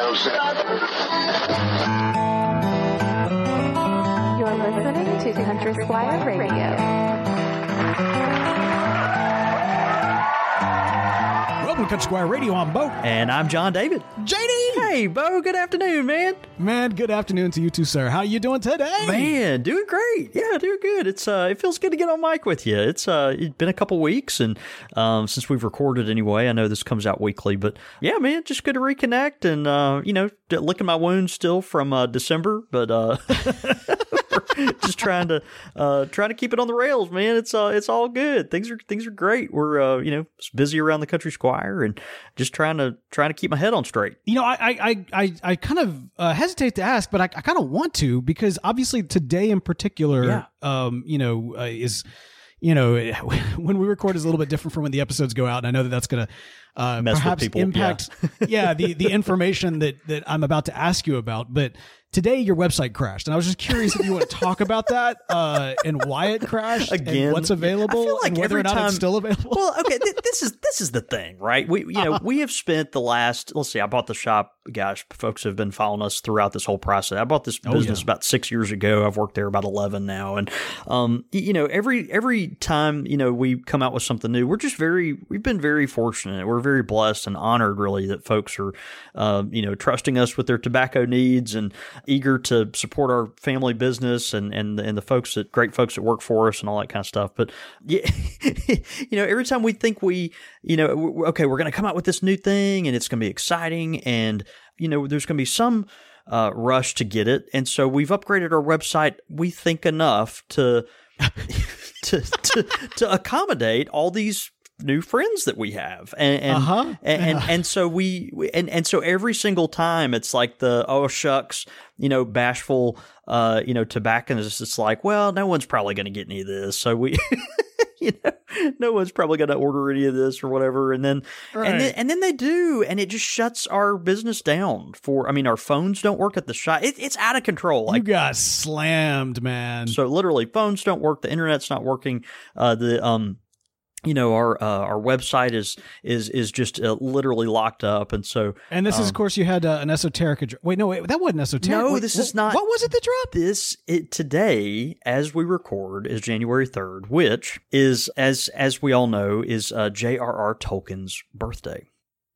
You're listening to Country Squire Radio. Welcome to Country Squire Radio on Bo. And I'm John David. JD! Hey, Bo, good afternoon, man. Man, good afternoon to you too, sir. How you doing today? Man, doing great. Yeah, doing good. It's uh it feels good to get on mic with you. It's uh it's been a couple weeks and um since we've recorded anyway, I know this comes out weekly, but yeah, man, just good to reconnect and uh you know, licking my wounds still from uh December, but uh just trying to uh trying to keep it on the rails, man. It's uh it's all good. Things are things are great. We're uh you know busy around the country squire and just trying to trying to keep my head on straight. You know, I I I I kind of uh, hesitate to ask, but I, I kind of want to because obviously today in particular, Yeah. um, you know, uh, is you know when we record is a little bit different from when the episodes go out, and I know that that's gonna uh, Mess with perhaps people, yeah. impact yeah, the the information that that I'm about to ask you about, but. Today your website crashed, and I was just curious if you want to talk about that uh, and why it crashed, and Again. what's available, like and whether or not time- it's still available. well, okay, th- this is this is the thing, right? We you know we have spent the last let's see, I bought the shop. Gosh, folks have been following us throughout this whole process. I bought this business yeah. about six years ago. I've worked there about eleven now, and um, you know every every time you know we come out with something new, we're just very we've been very fortunate. We're very blessed and honored, really, that folks are uh, you know trusting us with their tobacco needs and eager to support our family business and and and the folks that great folks that work for us and all that kind of stuff. But yeah, you know, every time we think we, you know, w- okay, we're going to come out with this new thing and it's going to be exciting, and you know, there's going to be some uh, rush to get it, and so we've upgraded our website. We think enough to to to to accommodate all these new friends that we have and and, Uh-huh. and, and and so we we- and and so every single time it's like the oh shucks you know bashful uh you know tobacconist it's like well no one's probably going to get any of this so we you know no one's probably going to order any of this or whatever and then and then and then they do and it just shuts our business down for i mean our phones don't work at the shop it, it's out of control like you got slammed, man. so literally, phones don't work. The internet's not working. Uh, the um, you know, our uh, our website is is is just uh, literally locked up, and so And this is, of course, you had uh, an esoteric. Adro- Wait, no, wait, that wasn't esoteric. No, Wait, this wh- is not- What was it that dropped? this it, today, as we record, is January third, which is as as we all know is uh, J.R.R. Tolkien's birthday.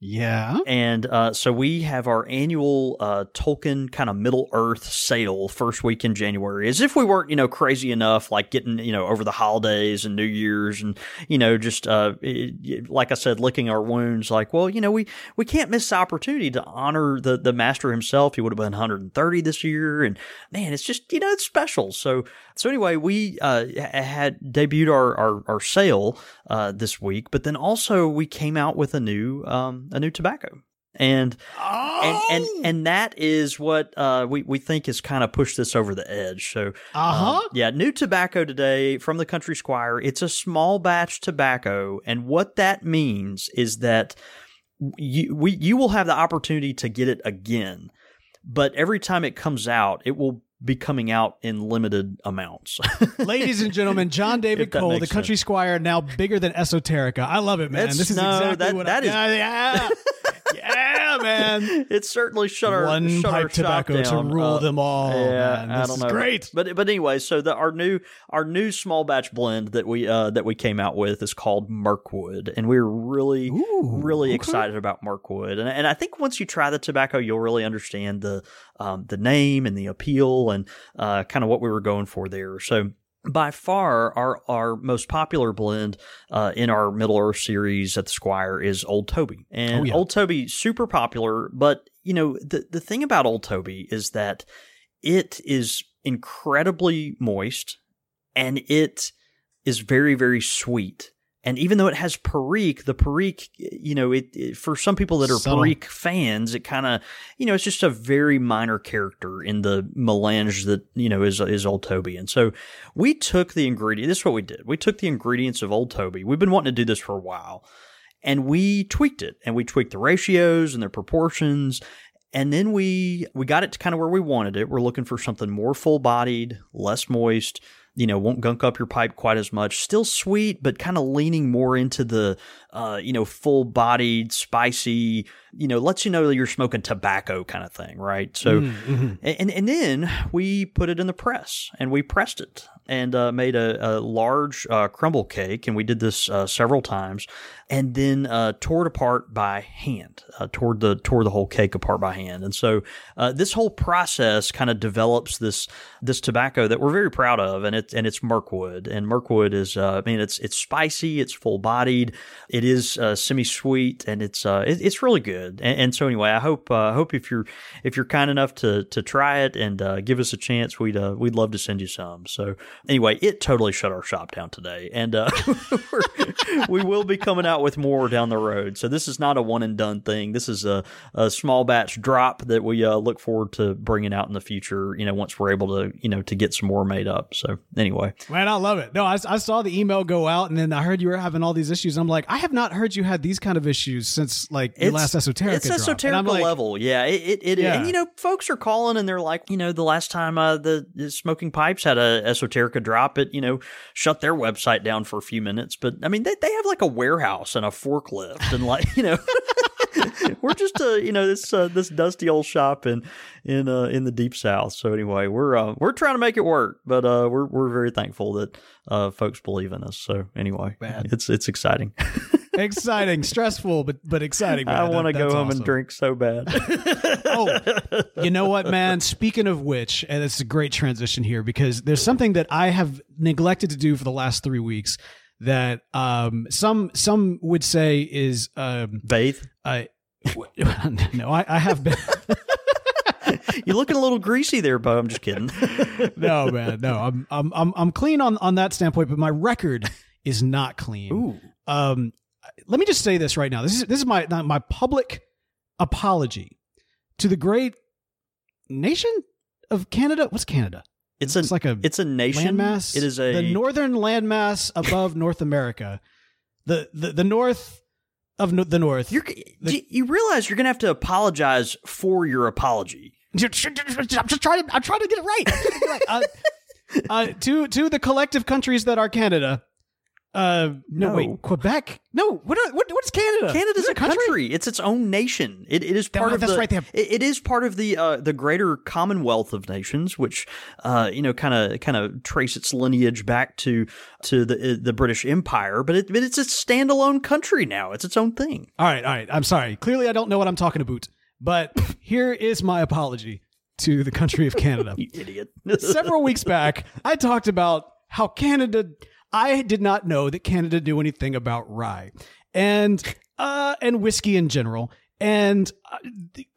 Yeah. And uh, so we have our annual uh, Tolkien kind of Middle Earth sale first week in January, as if we weren't, you know, crazy enough, like getting, you know, over the holidays and New Year's and, you know, just, uh, it- like I said, licking our wounds. Like, well, you know, we, we can't miss the opportunity to honor the, the master himself. He would have been 130 this year. And man, it's just, you know, it's special. So, so anyway, we uh, had debuted our, our, our sale uh, this week, but then also we came out with a new um, a new tobacco. And and and and that is what uh, we we think has kind of pushed this over the edge. So Uh-huh. um, yeah, new tobacco today from the Country Squire. It's a small batch tobacco, and what that means is that you we you will have the opportunity to get it again, but every time it comes out, it will be coming out in limited amounts. Ladies and gentlemen, John David Cole, the country squire, now bigger than Esoterica. I love it, man. That's- this is no, exactly that- what that I, is- yeah, yeah, man. it certainly shut our One shut our pipe shop tobacco to rule Uh, them all. Yeah, man. I This don't is know. great. But but anyway, so the, our new our new small batch blend that we uh that we came out with is called Mirkwood, and we're really Ooh, really okay. excited about Mirkwood, and and I think once you try the tobacco, you'll really understand the um the name and the appeal and uh kind of what we were going for there. So. By far, our, our most popular blend uh, in our Middle Earth series at the Squire is Old Toby, and Oh, yeah. Old Toby super popular. But you know the the thing about Old Toby is that it is incredibly moist and it is very very sweet and even though it has perique the perique you know it, it- for some people that are Subtle. perique fans it kind of you know it's just a very minor character in the melange that you know is is old toby. And so we took the ingredient this is what we did. We took the ingredients of old toby. We've been wanting to do this for a while. And we tweaked it and we tweaked the ratios and the proportions. And then we we got it to kind of where we wanted it. We're looking for something more full bodied less moist you know won't gunk up your pipe quite as much. Still sweet but kind of leaning more into the uh, you know full bodied spicy you know lets you know that you're smoking tobacco kind of thing, right? So, Mm-hmm. and and then we put it in the press and we pressed it and uh, made a, a large uh, crumble cake, and we did this uh, several times, and then uh, tore it apart by hand, uh, tore the tore the whole cake apart by hand, and so uh, this whole process kind of develops this this tobacco that we're very proud of, and it's and it's Mirkwood, and Mirkwood is uh, I mean it's it's spicy, it's full bodied, it is uh, semi sweet, and it's uh, it, it's really good, and, and so anyway, I hope uh, I hope if you're if you're kind enough to to try it and uh, give us a chance, we'd uh, we'd love to send you some. So anyway, it totally shut our shop down today, and uh, we're- will be coming out with more down the road. So this is not a one and done thing. This is a, a small batch drop that we uh, look forward to bringing out in the future. You know, once we're able to you know to get some more made up. So anyway, Man, I love it. No, I, I saw the email go out, and then I heard you were having all these issues. I'm like, I have not heard you had these kind of issues since like your last esoteric. It's drop. And esoteric like, level, yeah. It, it, it Yeah. and you know, folks are calling and they're like, you know, the last time uh, the, the smoking pipes had a esoterica drop, it you know shut their website down for a few minutes. But I mean, they they have like a warehouse and a forklift and like you know. we're just uh you know this uh, this dusty old shop in in uh, in the deep south. So anyway, we're uh, we're trying to make it work, but uh, we're we're very thankful that uh, folks believe in us. So anyway, Man. it's it's exciting. exciting, stressful, but but exciting. I want to go home awesome. and drink so bad. oh, you know what, man? Speaking of which, and it's a great transition here because there's something that I have neglected to do for the last three weeks that um, some some would say is um, Bathe. I no, I, I have been. You're looking a little greasy there, Bo. I'm just kidding. no, man, no. I'm I'm I'm I'm clean on on that standpoint, but my record is not clean. Ooh. Um, let me just say this right now. This is this is my my public apology to the great nation of Canada. What's Canada? It's a like a it's a nation. landmass. It is a the northern landmass above North America. The the the north of no, the north. You're, do you realize you're going to have to apologize for your apology. I'm just trying to. I'm trying to get it right. To get it right. Uh, uh, to to the collective countries that are Canada. Uh, no, No. wait, Quebec. No, what are, what what's Canada? Canada's Is a it country? It's its own nation. It, it is part of that's the. right, they have- it, it is part of the uh, the greater Commonwealth of Nations, which uh, you know kind of kind of trace its lineage back to to the uh, the British Empire. But it but it's a standalone country now. It's its own thing. All right, all right. I'm sorry. Clearly, I don't know what I'm talking about. But here is my apology to the country of Canada. You idiot. Several weeks back, I talked about how Canada. I did not know that Canada knew anything about rye and uh, and whiskey in general. And uh,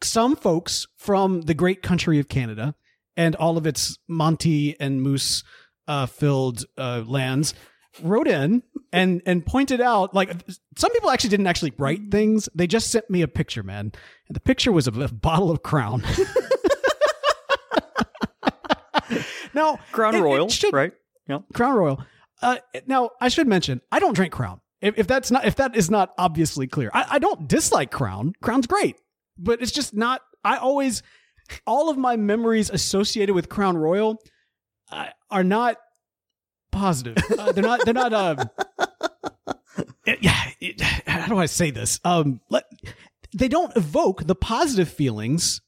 some folks from the great country of Canada and all of its Monty and moose uh, filled uh, lands wrote in and and pointed out like some people actually didn't actually write things they just sent me a picture man and the picture was of a bottle of crown now Crown it- it Royal, should- right? Yeah. Crown Royal. Uh, now I should mention I don't drink Crown. If, if that's not if that is not obviously clear, I, I don't dislike Crown. Crown's great, but it's just not. I always all of my memories associated with Crown Royal uh, are not positive. Uh, they're not. They're not. Um, it- yeah. it- how do I say this? Um, let, they don't evoke the positive feelings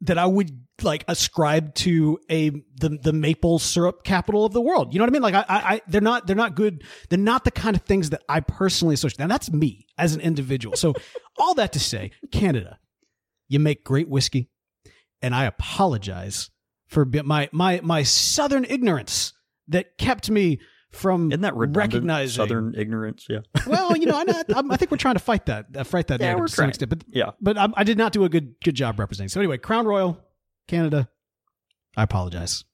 that I would like ascribe to a the the maple syrup capital of the world. You know what I mean? Like I, I, I they're not they're not good. They're not the kind of things that I personally associate. Now that's me as an individual. So all that to say, Canada, you make great whiskey, and I apologize for my my my southern ignorance that kept me from Isn't that redundant? recognizing Southern ignorance? Yeah. well, you know, I, I, I think we're trying to fight that, uh, fight that Yeah, we're to some extent. But Yeah. but I, I did not do a good good job representing. So anyway, Crown Royal, Canada. I apologize.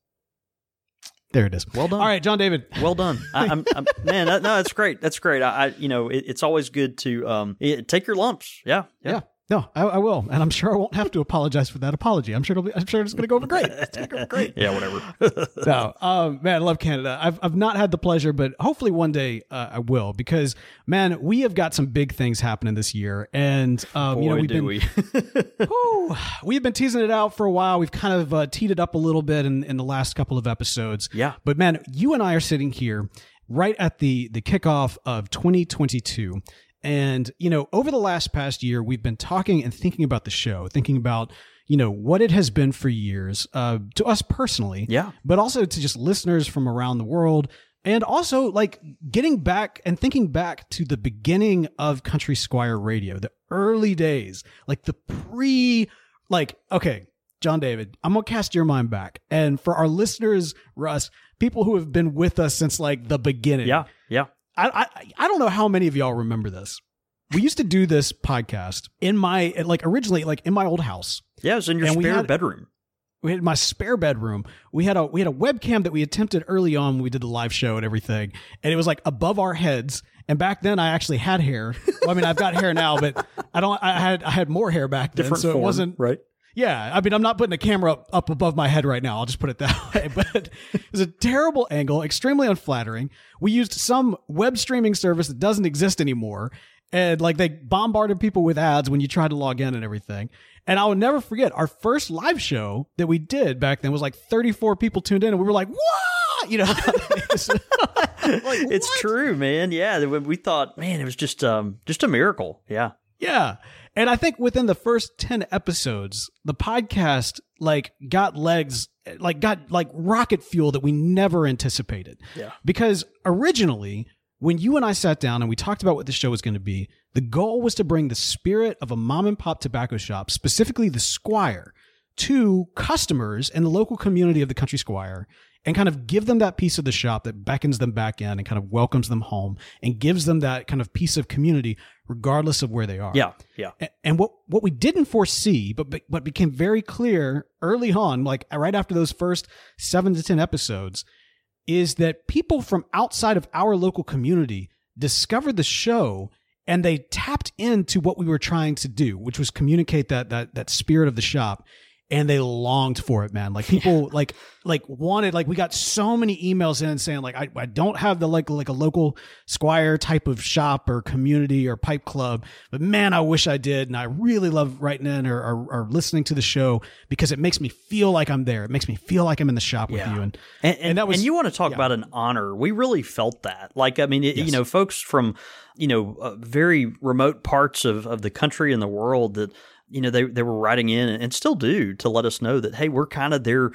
There it is. Well done. All right, John David. Well done, I, I'm, I'm man. That, no, that's great. That's great. I, I you know, it, it's always good to um it, take your lumps. Yeah, Yeah. No, I, I will, and I'm sure I won't have to apologize for that apology. I'm sure it'll be. I'm sure it's going to go over great. It's going to go over great. yeah, whatever. no, um, man, I love Canada. I've I've not had the pleasure, but hopefully one day uh, I will because man, we have got some big things happening this year, and um, you know we've been we. Whew. we've been teasing it out for a while. We've kind of uh, teed it up a little bit in, in the last couple of episodes. Yeah. But man, you and I are sitting here right at the the kickoff of 2022, And, you know, over the last past year, we've been talking and thinking about the show, thinking about, you know, what it has been for years uh, to us personally, Yeah. but also to just listeners from around the world. And also, like, getting back and thinking back to the beginning of Country Squire Radio, the early days, like the pre, like, okay, John David, I'm going to cast your mind back. And for our listeners, Russ, people who have been with us since like the beginning, Yeah. Yeah. I, I I don't know how many of y'all remember this. We used to do this podcast in my like originally like in my old house. Yeah. It was in your And we spare had- bedroom. We had my spare bedroom. We had a we had a webcam that we attempted early on when we did the live show and everything, and it was like above our heads. And back then, I actually had hair. Well, I mean, I've got hair now, but I don't. I had I had more hair back then, Different so form, it wasn't right. Yeah, I mean, I'm not putting a camera up, up above my head right now. I'll just put it that way. But it was a terrible angle, extremely unflattering. We used some web streaming service that doesn't exist anymore. And like they bombarded people with ads when you tried to log in and everything. And I will never forget our first live show that we did back then was like 34 people tuned in and we were like, what? You know, it's, like, It's what? true, man. Yeah. We we thought, man, it was just um just a miracle. Yeah. Yeah. And I think within the first 10 episodes, the podcast like got legs, like got like rocket fuel that we never anticipated. Yeah. Because originally, when you and I sat down and we talked about what the show was going to be, the goal was to bring the spirit of a mom and pop tobacco shop, specifically the Squire, to customers in the local community of the Country Squire and kind of give them that piece of the shop that beckons them back in and kind of welcomes them home and gives them that kind of piece of community regardless of where they are. Yeah. Yeah. And what what we didn't foresee, but but what became very clear early on, like right after those first seven to ten episodes, is that people from outside of our local community discovered the show and they tapped into what we were trying to do, which was communicate that that that spirit of the shop. And they longed for it, man. Like people, like like wanted, like we got so many emails in saying, like I, I don't have the like like a local squire type of shop or community or pipe club, but man, I wish I did. And I really love writing in or, or, or listening to the show because it makes me feel like I'm there. It makes me feel like I'm in the shop with you. And And, and, that was- and you want to talk yeah. about an honor. We really felt that. Like, I mean, it, you know, folks from, you know, uh, very remote parts of, of the country and the world that, you know, they, they were writing in and still do to let us know that, hey, we're kind of their,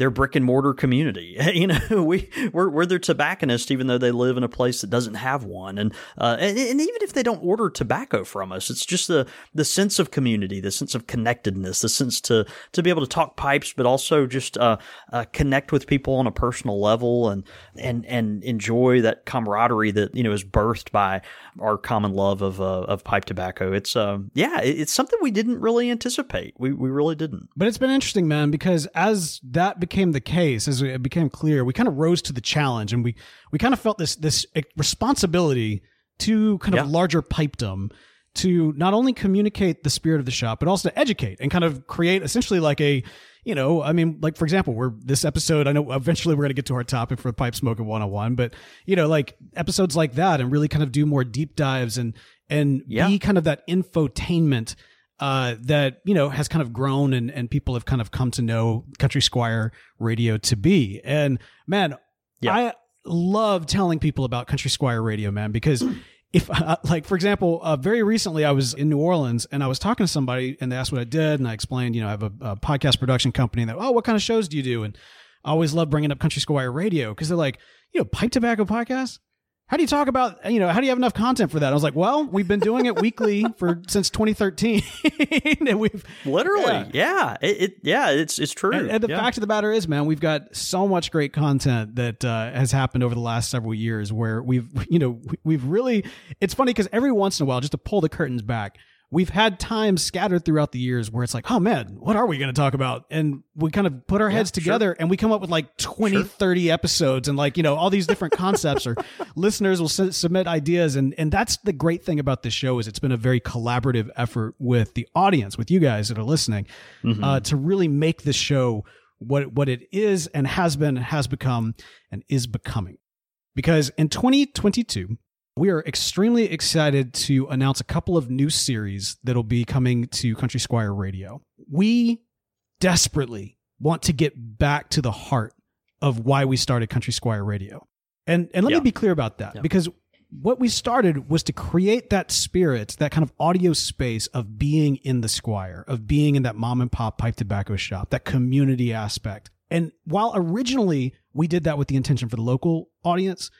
their brick and mortar community. you know, we, we're, we're their tobacconist, even though they live in a place that doesn't have one. And, uh, and, and even if they don't order tobacco from us, it's just the, the sense of community, the sense of connectedness, the sense to, to be able to talk pipes, but also just, uh, uh, connect with people on a personal level and, and, and enjoy that camaraderie that, you know, is birthed by our common love of, uh, of pipe tobacco. It's, um, yeah, it- it's something we didn't really anticipate. We, we really didn't. But it's been interesting, man, because as that became the case, as it became clear, we kind of rose to the challenge, and we we kind of felt this this eh, responsibility to kind of Yeah. larger pipedom to not only communicate the spirit of the shop, but also to educate and kind of create essentially like a you know, I mean, like for example, we're this episode. I know eventually we're going to get to our topic for Pipe Smoking 101, but you know, like episodes like that, and really kind of do more deep dives and and Yeah. be kind of that infotainment uh, that you know has kind of grown and and people have kind of come to know Country Squire Radio to be. And man, Yeah. I love telling people about Country Squire Radio, man, because if uh, like for example, uh, very recently I was in New Orleans and I was talking to somebody and they asked what I did and I explained, you know, I have a, a podcast production company and they, oh, what kind of shows do you do? And I always love bringing up Country Squire Radio because they're like, you know, pipe tobacco podcast. How do you talk about, you know, how do you have enough content for that? I was like, well, we've been doing it weekly for since 2013, and we've Literally, yeah, It, it yeah, it's it's true. and, and the Yeah. fact of the matter is, man, we've got so much great content that uh, has happened over the last several years where we've, you know, we've really, it's funny because every once in a while, just to pull the curtains back, we've had times scattered throughout the years where it's like, oh man, what are we going to talk about? And we kind of put our heads sure. together and we come up with like 20, Sure. 30 episodes and like, you know, all these different concepts or listeners will s- submit ideas. And, and that's the great thing about this show is it's been a very collaborative effort with the audience, with you guys that are listening, Mm-hmm. uh, to really make this show what, what it is and has been, has become and is becoming. Because in 2022, we are extremely excited to announce a couple of new series that'll be coming to Country Squire Radio. We desperately want to get back to the heart of why we started Country Squire Radio. And and let Yeah. me be clear about that Yeah. because what we started was to create that spirit, that kind of audio space of being in the squire, of being in that mom and pop pipe tobacco shop, that community aspect. And while originally we did that with the intention for the local audience,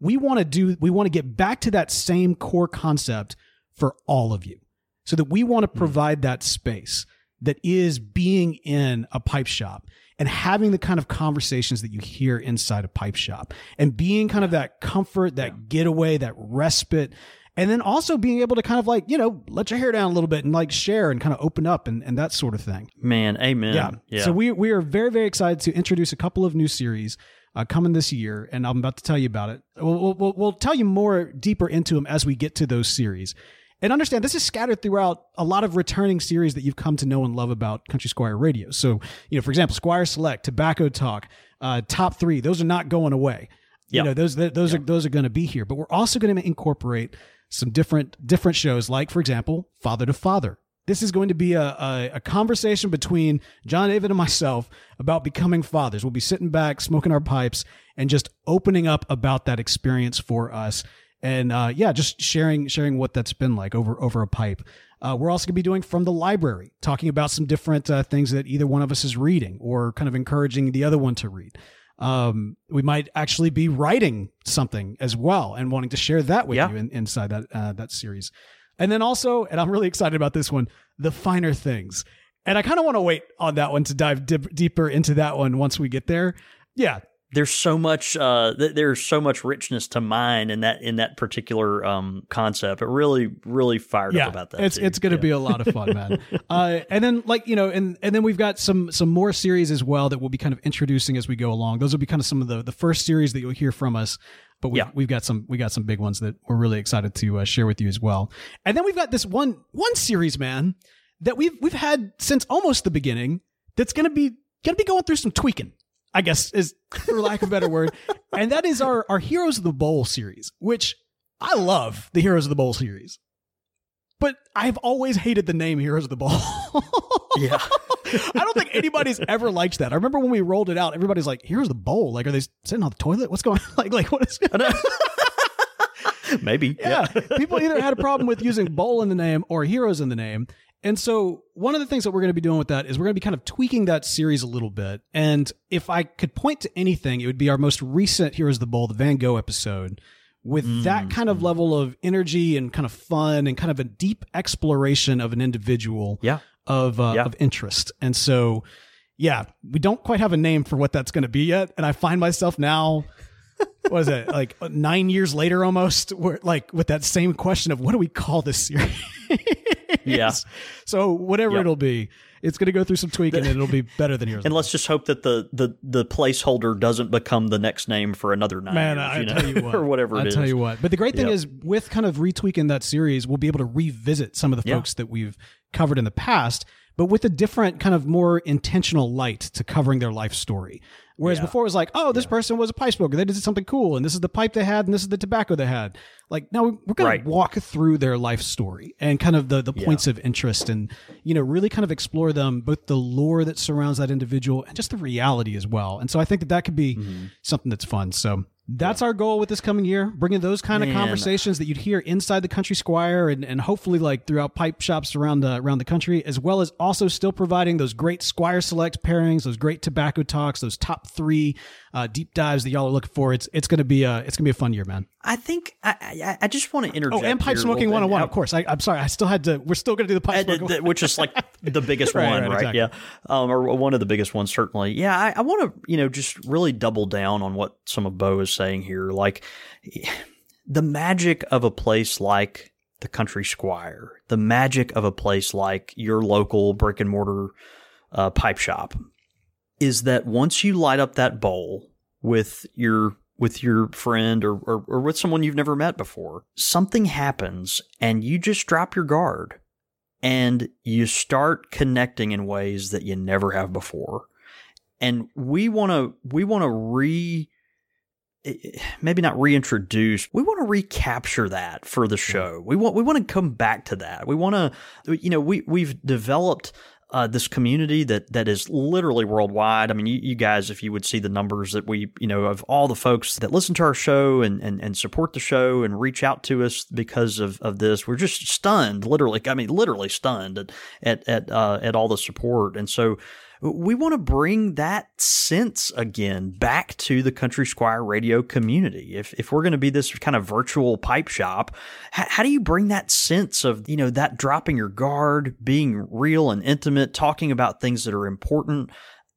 we want to do, we want to get back to that same core concept for all of you so that we want to hmm. provide that space that is being in a pipe shop and having the kind of conversations that you hear inside a pipe shop and being kind of that comfort, that getaway, that respite. And then also being able to kind of like, you know, let your hair down a little bit and like share and kind of open up and, and that sort of thing. Man, amen. Yeah. yeah. So we, we are very, very excited to introduce a couple of new series uh, coming this year. And I'm about to tell you about it. We'll, we'll, we'll tell you more deeper into them as we get to those series. And understand this is scattered throughout a lot of returning series that you've come to know and love about Country Squire Radio. So, you know, for example, Squire Select, Tobacco Talk, uh, Top Three, those are not going away. You know, those those are those are going to be here. But we're also going to incorporate some different different shows, like for example, Father to Father. This is going to be a, a, a conversation between John David and myself about becoming fathers. We'll be sitting back, smoking our pipes, and just opening up about that experience for us and uh, yeah, just sharing sharing what that's been like over over a pipe. Uh, we're also going to be doing from the library, talking about some different uh, things that either one of us is reading, or kind of encouraging the other one to read. Um, we might actually be writing something as well, and wanting to share that with Yeah. you in, inside that uh, that series. And then also, and I'm really excited about this one, the finer things. And I kind of want to wait on that one to dive dip, deeper into that one once we get there. Yeah, there's so much uh th- there's so much richness to mine in that in that particular um concept. It really really fired yeah, up about that. It's too. it's going to Yeah. be a lot of fun, man. uh, and then like you know, and and then we've got some some more series as well that we'll be kind of introducing as we go along. Those will be kind of some of the the first series that you'll hear from us. But we've, Yeah. we've got some we got some big ones that we're really excited to uh, share with you as well. And then we've got this one one series, man, that we've we've had since almost the beginning. That's going to be going to be going through some tweaking. I guess is for lack of a better word, and that is our our Heroes of the Bowl series, which I love the Heroes of the Bowl series but I've always hated the name Heroes of the Bowl. Yeah. I don't think anybody's ever liked that. I remember when we rolled it out, everybody's like, "Heroes of the Bowl." Like, are they sitting on the toilet? What's going? on? Like, like what is? Going on? Maybe. yeah, people either had a problem with using bowl in the name or heroes in the name. And so, one of the things that we're going to be doing with that is we're going to be kind of tweaking that series a little bit. And if I could point to anything, it would be our most recent Heroes of the Bowl, the Van Gogh episode, with that kind of mm. level of energy and kind of fun and kind of a deep exploration of an individual Yeah. Of uh, Yeah. of interest. And so, yeah, we don't quite have a name for what that's going to be yet. And I find myself now, what is it, like nine years later almost, where like with that same question of what do we call this series? Yeah. So whatever Yep. it'll be, it's going to go through some tweaking and it'll be better than yours. And let's just hope that the, the, the placeholder doesn't become the next name for another nine Man, years, I you know? tell you what, or whatever I it is. tell you what. But the great thing Yep. is, with kind of retweaking that series, we'll be able to revisit some of the folks that we've covered in the past, but with a different kind of more intentional light to covering their life story. Whereas Yeah. before it was like, oh, this person was a pipe smoker. They did something cool, and this is the pipe they had, and this is the tobacco they had. Like, now we're Right. to walk through their life story and kind of the, the Yeah. points of interest and, you know, really kind of explore them, both the lore that surrounds that individual and just the reality as well. And so I think that that could be Mm-hmm. something that's fun. So that's our goal with this coming year, bringing those kind of conversations that you'd hear inside the country squire and, and hopefully like throughout pipe shops around the, around the country, as well as also still providing those great squire select pairings, those great tobacco talks, those top three uh, deep dives that y'all are looking for. It's, it's going to be a, it's going to be a fun year, man. I think I, I, I just want to interject. Oh, and pipe smoking little bit. 101, Now- of course. I, I'm sorry. I still had to, we're still going to do the pipe Uh, smoking. which is like the biggest Right, one, right, right? exactly. Yeah, um, or one of the biggest ones, certainly. Yeah, I, I want to, you know, just really double down on what some of Bo is saying here. Like the magic of a place like the Country Squire, the magic of a place like your local brick and mortar uh, pipe shop, is that once you light up that bowl with your with your friend or, or, or with someone you've never met before, something happens and you just drop your guard and you start connecting in ways that you never have before. And we want to we want to re eh, maybe not reintroduce we want to recapture that for the show. We want we want to come back to that. We want to you know we we've developed uh, this community that that is literally worldwide. I mean, you, you, guys, if you would see the numbers that we, you know, of all the folks that listen to our show and, and, and support the show and reach out to us because of, of this, we're just stunned, literally. I mean, literally stunned at at at, uh, at all the support. And so, we want to bring that sense again back to the Country Squire radio community. If, if we're going to be this kind of virtual pipe shop, how, how, do you bring that sense of, you know, that dropping your guard, being real and intimate, talking about things that are important?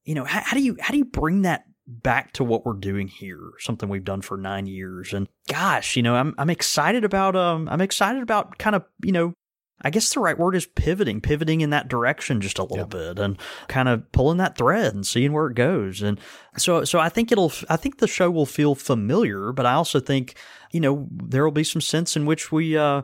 You know, how, how do you, how do you bring that back to what we're doing here, something we've done for nine years. And gosh, you know, I'm I'm excited about um I'm excited about kind of, you know, I guess the right word is pivoting, pivoting in that direction just a little yeah. bit and kind of pulling that thread and seeing where it goes. And so, so I think it'll, I think the show will feel familiar, but I also think, you know, there will be some sense in which we, uh,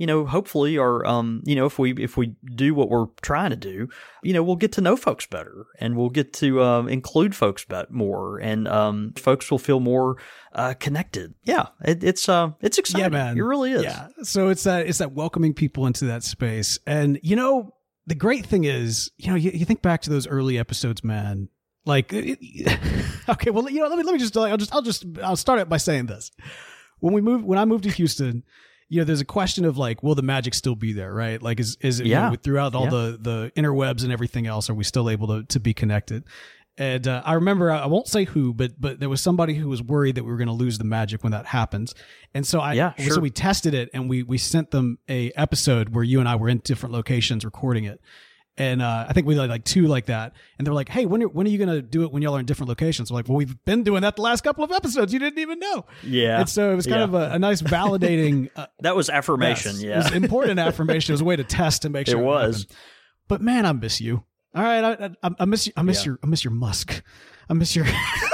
you know, hopefully, or um, you know, if we if we do what we're trying to do, you know, we'll get to know folks better, and we'll get to um, include folks more, and um, folks will feel more uh, connected. Yeah, it, it's uh, it's exciting. Yeah, man, it really is. Yeah. So it's that it's that welcoming people into that space, and you know, the great thing is, you know, you, you think back to those early episodes, man. Like, it, okay, well, you know, let me let me just I'll just I'll just I'll start it by saying this. When we moved, when I moved to Houston you know, there's a question of like, will the magic still be there, right? Like, is is it yeah. you know, throughout all yeah. the the interwebs and everything else? Are we still able to to be connected? And uh, I remember, I won't say who, but but there was somebody who was worried that we were going to lose the magic when that happens. And so I, yeah, sure. so we tested it and we we sent them a episode where you and I were in different locations recording it and uh, I think we had like two like that, and they're like, "Hey, when are, when are you gonna do it when y'all are in different locations?" We're like, "Well, we've been doing that the last couple of episodes. You didn't even know." Yeah, and so it was kind yeah. of a, a, nice validating. Uh, that was affirmation. Yes, yeah, it was important affirmation. It was a way to test and make sure it was. But man, I miss you. All right, I, I, I miss you. I miss yeah. your. I miss your musk. I miss your.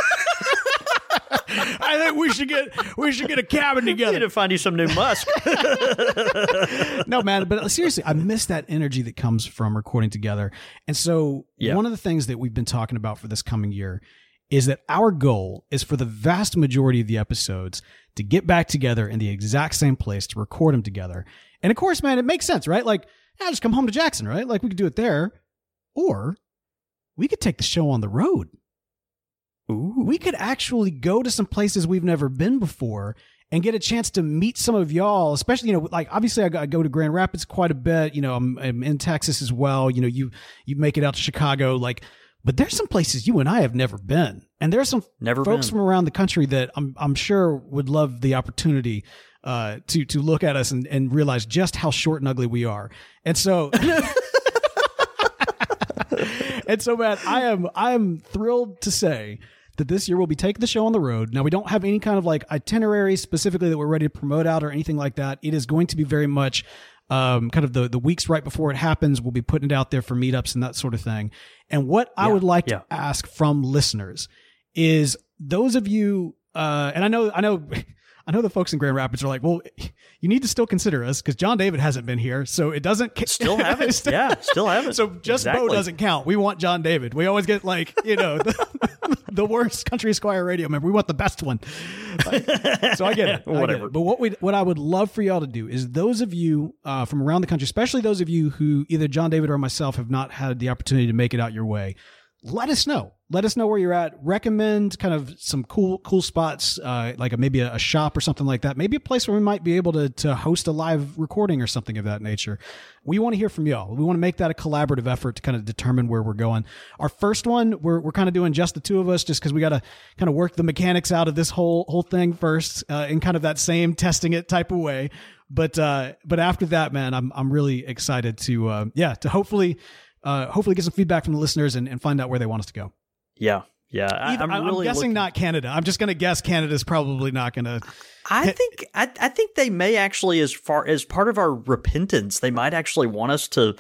I think we should get we should get a cabin together. Need to find you some new musk. no, man, but seriously, I miss that energy that comes from recording together. And so, yeah. one of the things that we've been talking about for this coming year is that our goal is for the vast majority of the episodes to get back together in the exact same place to record them together. And of course, man, it makes sense, right? Like, yeah, just come home to Jackson, right? Like we could do it there, or we could take the show on the road. Ooh. We could actually go to some places we've never been before and get a chance to meet some of y'all, especially, you know, like obviously I, go to Grand Rapids quite a bit. You know, I'm, I'm, in Texas as well. You know, you, you make it out to Chicago, like, but there's some places you and I have never been. And there's some never folks been. from around the country that I'm, I'm sure would love the opportunity, uh, to, to look at us and, and realize just how short and ugly we are. And so, and so, man, I am, I am thrilled to say that this year we'll be taking the show on the road. Now we don't have any kind of like itinerary specifically that we're ready to promote out or anything like that. It is going to be very much um, kind of the the weeks right before it happens. We'll be putting it out there for meetups and that sort of thing. And what yeah, I would like yeah. to ask from listeners is those of you, uh, and I know I know I know the folks in Grand Rapids are like, well, you need to still consider us because John David hasn't been here, so it doesn't ca- still haven't. still, yeah, still haven't. So just exactly. Bo doesn't count. We want John David. We always get like you know the, the worst Country Squire radio member. We want the best one. so I get it. Whatever. Get it. But what we what I would love for y'all to do is those of you uh, from around the country, especially those of you who either John David or myself have not had the opportunity to make it out your way let us know. Let us know where you're at. Recommend kind of some cool, cool spots, uh, like a, maybe a, a, shop or something like that. Maybe a place where we might be able to, to host a live recording or something of that nature. We want to hear from y'all. We want to make that a collaborative effort to kind of determine where we're going. Our first one, we're, we're kind of doing just the two of us just because we got to kind of work the mechanics out of this whole, whole thing first, uh, in kind of that same testing it type of way. But, uh, but after that, man, I'm, I'm really excited to, uh, yeah, to hopefully, uh, hopefully get some feedback from the listeners and, and find out where they want us to go. Yeah. Yeah, Either, I'm, I'm really guessing looking... not Canada. I'm just going to guess Canada's probably not going to. I think I, I think they may actually, as far as part of our repentance, they might actually want us to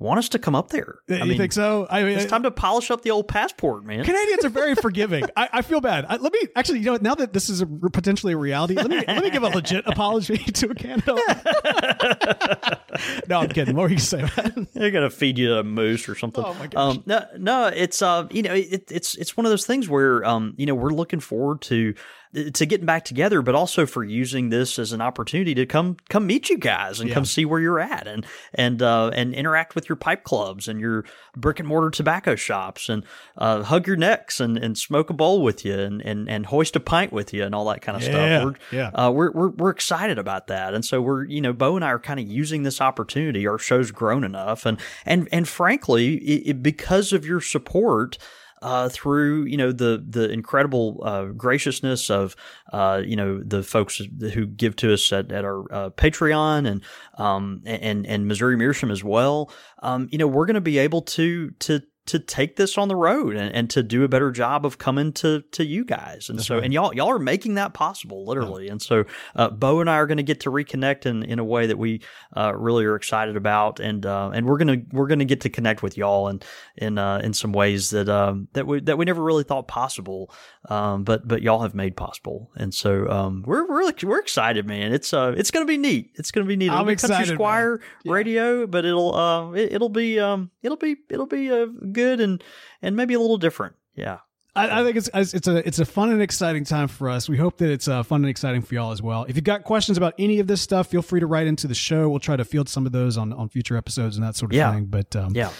want us to come up there. I you mean, think so? I mean, it's time to polish up the old passport, man. Canadians are very forgiving. I, I, feel bad. I, let me actually, you know, now that this is a, potentially a reality, let me let me give a legit apology to a Canada. no, I'm kidding. What were you say? They're gonna feed you a moose or something. Oh my gosh. Um, no, no, it's uh, you know, it, it's it's one of those things where um, you know, we're looking forward to to getting back together, but also for using this as an opportunity to come come meet you guys and Yeah. come see where you're at and and uh, and interact with your pipe clubs and your brick and mortar tobacco shops and uh, hug your necks and, and smoke a bowl with you and, and and hoist a pint with you and all that kind of Yeah, stuff. We're, yeah. uh, we're we're we're excited about that, and so we're you know Bo and I are kind of using this opportunity. Our show's grown enough, and and and frankly, it, it, because of your support uh, through you know the the incredible uh, graciousness of uh, you know the folks who give to us at, at our uh, Patreon and um, and and Missouri Meerschaum as well. Um, you know we're going to be able to to to take this on the road and, and to do a better job of coming to to you guys. And so and y'all y'all are making that possible literally. And so uh, Bo and I are going to get to reconnect in, in a way that we uh, really are excited about. And uh, and we're gonna we're gonna get to connect with y'all in in uh, in some ways that um, that we that we never really thought possible. Um, but but y'all have made possible. And so um, we're we're we're excited, man. It's uh it's gonna be neat. It's gonna be neat. It'll I'm be Country excited, man. Squire radio, but it'll uh it, it'll be um it'll be it'll be uh, good and and maybe a little different. Yeah. I, I think it's it's a it's a fun and exciting time for us. We hope that it's uh, fun and exciting for y'all as well. If you've got questions about any of this stuff, feel free to write into the show. We'll try to field some of those on on future episodes and that sort of Yeah. thing. But um, Yeah.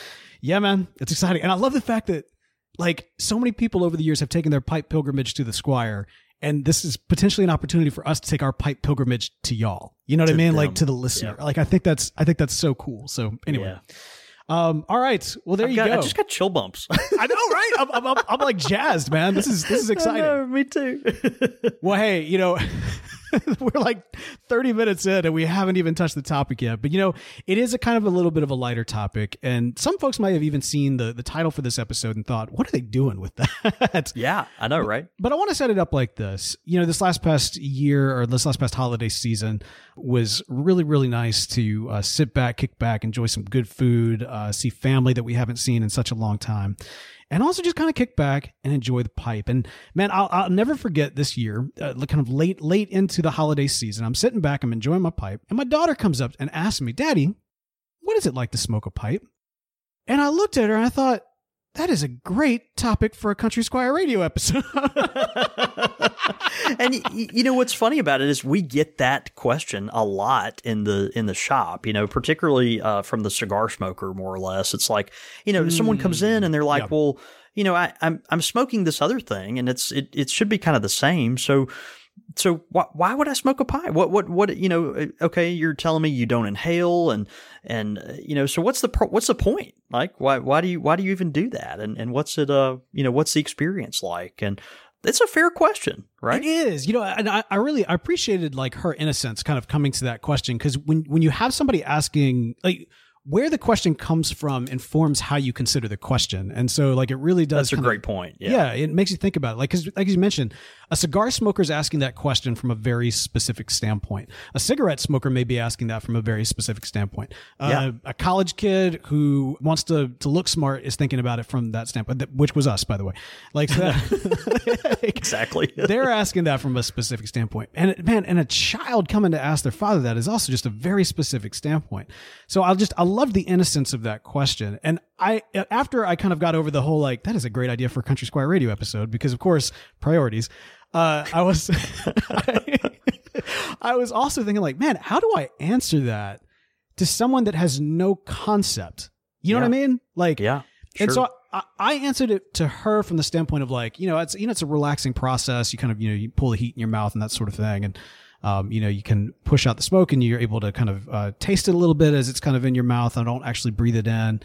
yeah, man, it's exciting, and I love the fact that like so many people over the years have taken their pipe pilgrimage to the Squire. And this is potentially an opportunity for us to take our pipe pilgrimage to y'all. You know what I mean? them. Like to the listener. Like I think that's I think that's so cool. So anyway, um, all right. Well, there I've you got- go. I just got chill bumps. I know, right? I'm, I'm, I'm, I'm like jazzed, man. This is this is exciting. Know, me too. Well, hey, you know, we're like 30 minutes in and we haven't even touched the topic yet. But you know, it is a kind of a little bit of a lighter topic, and some folks might have even seen the the title for this episode and thought, "What are they doing with that?" yeah, I know, right? But I want to set it up like this. You know, this last past year or this last past holiday season was really, really nice to uh, sit back, kick back, enjoy some good food, uh, see family that we haven't seen in such a long time. And also just kind of kick back and enjoy the pipe. And man, I'll, I'll never forget this year, uh, kind of late, late into the holiday season. I'm sitting back, I'm enjoying my pipe, and my daughter comes up and asks me, "Daddy, what is it like to smoke a pipe?" And I looked at her and I thought, that is a great topic for a Country Squire radio episode. and y- you know what's funny about it is we get that question a lot in the in the shop. You know, particularly uh, from the cigar smoker, more or less. It's like you know, someone comes in and they're like, Yeah. "Well, you know, I, I'm I'm smoking this other thing, and it's it it should be kind of the same." So. So why, why would I smoke a pipe? What what what you know? uh, Okay, you're telling me you don't inhale, and and uh, you know. So what's the pro- what's the point? Like why why do you why do you even do that? And and what's it uh you know what's the experience like? And it's a fair question, right? It is, you know, and I, I really I appreciated like her innocence, kind of coming to that question because when when you have somebody asking like where the question comes from informs how you consider the question, and so like it really does. That's a kind of- great point. Yeah. Yeah. it makes you think about it. Like, cause like you mentioned, a cigar smoker is asking that question from a very specific standpoint. A cigarette smoker may be asking that from a very specific standpoint. Uh, Yeah. A college kid who wants to to look smart is thinking about it from that standpoint, which was us, by the way. Like, that- Exactly. they're asking that from a specific standpoint. And man, and a child coming to ask their father that is also just a very specific standpoint. So I'll just I love the innocence of that question. And I after I kind of got over the whole like that is a great idea for a Country Squire Radio episode because of course priorities. Uh, I was I was also thinking like, man, how do I answer that to someone that has no concept? You know what I mean? Like yeah. and so I, I answered it to her from the standpoint of like, you know, it's you know, it's a relaxing process. You kind of you know you pull the heat in your mouth and that sort of thing, and um, you know you can push out the smoke and you're able to kind of uh, taste it a little bit as it's kind of in your mouth. I don't actually breathe it in.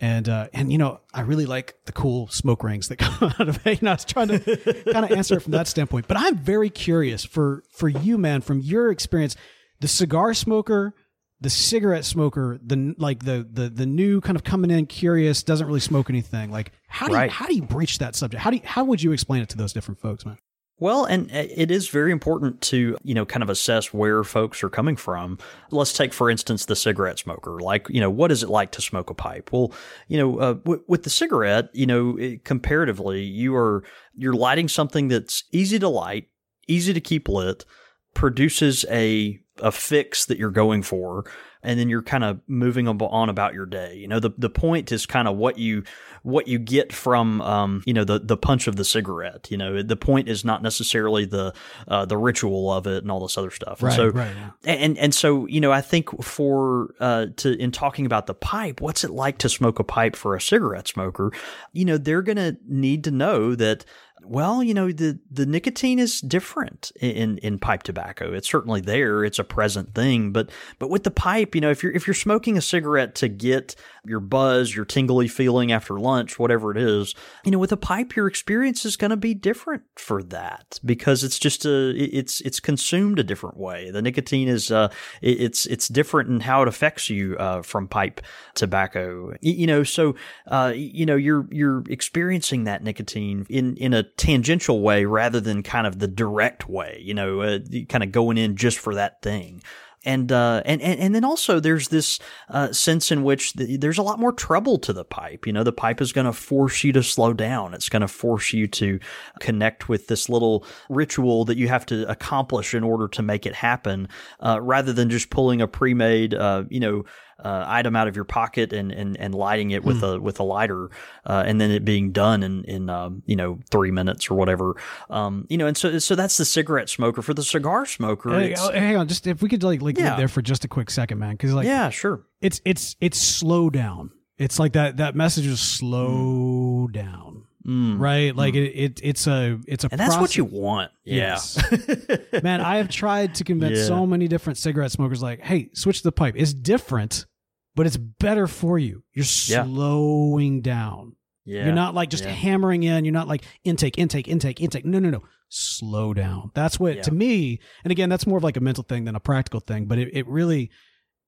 And uh, and you know I really like the cool smoke rings that come out of it. You know, I was trying to kind of answer it from that standpoint. But I'm very curious for for you, man, from your experience, the cigar smoker, the cigarette smoker, the like the the the new kind of coming in curious, doesn't really smoke anything. Like how do you, how do you breach that subject? How do you, how would you explain it to those different folks, man? Well, and it is very important to, you know, kind of assess where folks are coming from. Let's take, for instance, the cigarette smoker. Like, you know, what is it like to smoke a pipe? Well, you know, uh, w- with the cigarette, you know, it- comparatively, you are you're lighting something that's easy to light, easy to keep lit, produces a a fix that you're going for, and then you're kind of moving on about your day. You know, the the point is kind of what you what you get from um, you know the the punch of the cigarette. You know, the point is not necessarily the uh, the ritual of it and all this other stuff. Right, and so, right, and and so you know, I think for uh, to in talking about the pipe, what's it like to smoke a pipe for a cigarette smoker? You know, they're going to need to know that well, you know, the, the nicotine is different in, in pipe tobacco. It's certainly there. It's a present thing. But, but with the pipe, you know, if you're, if you're smoking a cigarette to get your buzz, your tingly feeling after lunch, whatever it is, you know, with a pipe, your experience is going to be different for that because it's just a, it's, it's consumed a different way. The nicotine is, uh, it's, it's different in how it affects you, uh, from pipe tobacco. You know, so, uh, you know, you're, you're experiencing that nicotine in, in a tangential way rather than kind of the direct way, you know, uh, kind of going in just for that thing. And, uh, and, and, and then also there's this, uh, sense in which the, there's a lot more trouble to the pipe. You know, the pipe is going to force you to slow down. It's going to force you to connect with this little ritual that you have to accomplish in order to make it happen, uh, rather than just pulling a pre-made, uh, you know, uh, item out of your pocket and, and, and lighting it with hmm. a with a lighter, uh, and then it being done in in um, you know three minutes or whatever. Um, you know, and so so that's the cigarette smoker. For the cigar smoker, hey, hang on, just if we could like like yeah. there for just a quick second, man, because like yeah, sure, it's it's it's slow down. It's like that that message is slow mm. down. Mm, right? Like mm. it, it, it's a it's a and that's what you want. Yeah. Yes. man i have tried to convince yeah. so many different cigarette smokers like hey switch the pipe. It's different but it's better for you. You're slowing yeah. down yeah. you're not like just yeah. hammering in. You're not like intake intake intake intake. No no no. Slow down. That's what to me and again that's more of like a mental thing than a practical thing but it, it really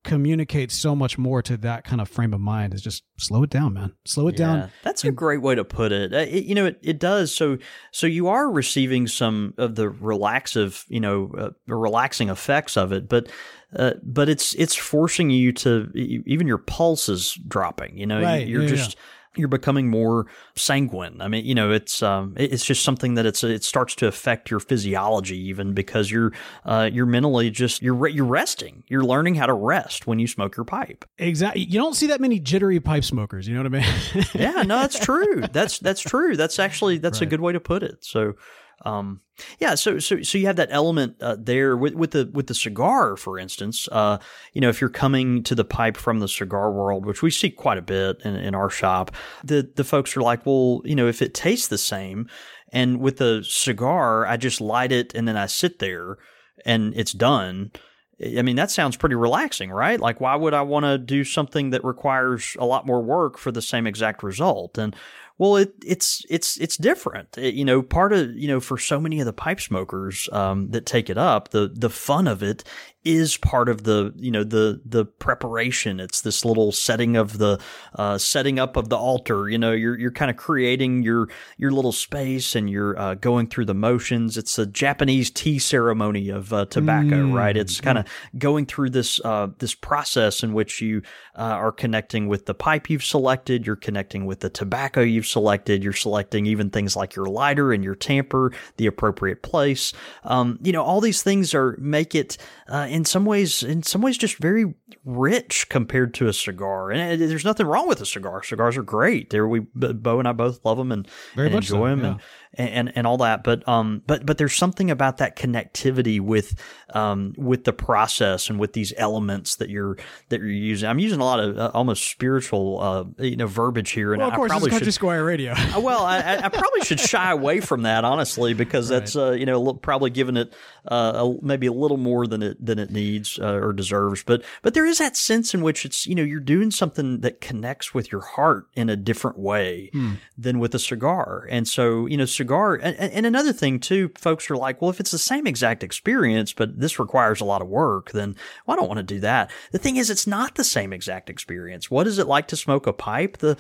communicates so much more to that kind of frame of mind is just slow it down man slow it yeah, down that's a great way to put it. Uh, it, you know it, it does so so you are receiving some of the relaxive you know uh, relaxing effects of it but uh, but it's it's forcing you to even your pulse is dropping you know right. you, are yeah, just yeah you're becoming more sanguine. I mean, you know, it's um, it's just something that it's it starts to affect your physiology even because you're uh, you're mentally just you're you're resting. You're learning how to rest when you smoke your pipe. Exactly. You don't see that many jittery pipe smokers. You know what I mean? yeah. No, that's true. That's that's true. That's actually that's right. a good way to put it. So. Um, yeah, so so so you have that element uh, there with, with the with the cigar, for instance. Uh, you know, if you're coming to the pipe from the cigar world, which we see quite a bit in, in our shop, the the folks are like, well, you know, if it tastes the same, and with the cigar, I just light it and then I sit there and it's done. I mean, that sounds pretty relaxing, right? Like, why would I want to do something that requires a lot more work for the same exact result? And well, it, it's it's it's different. It, you know, part of you know for so many of the pipe smokers um, that take it up, the the fun of it is part of the you know the the preparation. It's this little setting of the uh, setting up of the altar. You know, you're you're kind of creating your your little space and you're uh, going through the motions. It's a Japanese tea ceremony of uh, tobacco, mm. right? It's kind of going through this uh, this process in which you uh, are connecting with the pipe you've selected. You're connecting with the tobacco you've selected. You're selecting even things like your lighter and your tamper, the appropriate place. Um, you know, all these things are make it uh, in some ways, in some ways, just very rich compared to a cigar. And uh, there's nothing wrong with a cigar. Cigars are great. There, we Bo and I both love them and, and enjoy so, them. Yeah. And and and all that. But um, but but there's something about that connectivity with um with the process and with these elements that you're that you're using. I'm using a lot of uh, almost spiritual uh you know verbiage here, and well, of course, I probably should Squire Radio. Uh, well, I, I, probably should shy away from that honestly because right. that's uh you know probably giving it uh a, maybe a little more than it than it needs uh, or deserves. But but there is that sense in which it's you know you're doing something that connects with your heart in a different way hmm. than with a cigar, and so you know cigar. And, and, another thing too, folks are like, well, if it's the same exact experience, but this requires a lot of work, then well, I don't want to do that. The thing is, it's not the same exact experience. What is it like to smoke a pipe? The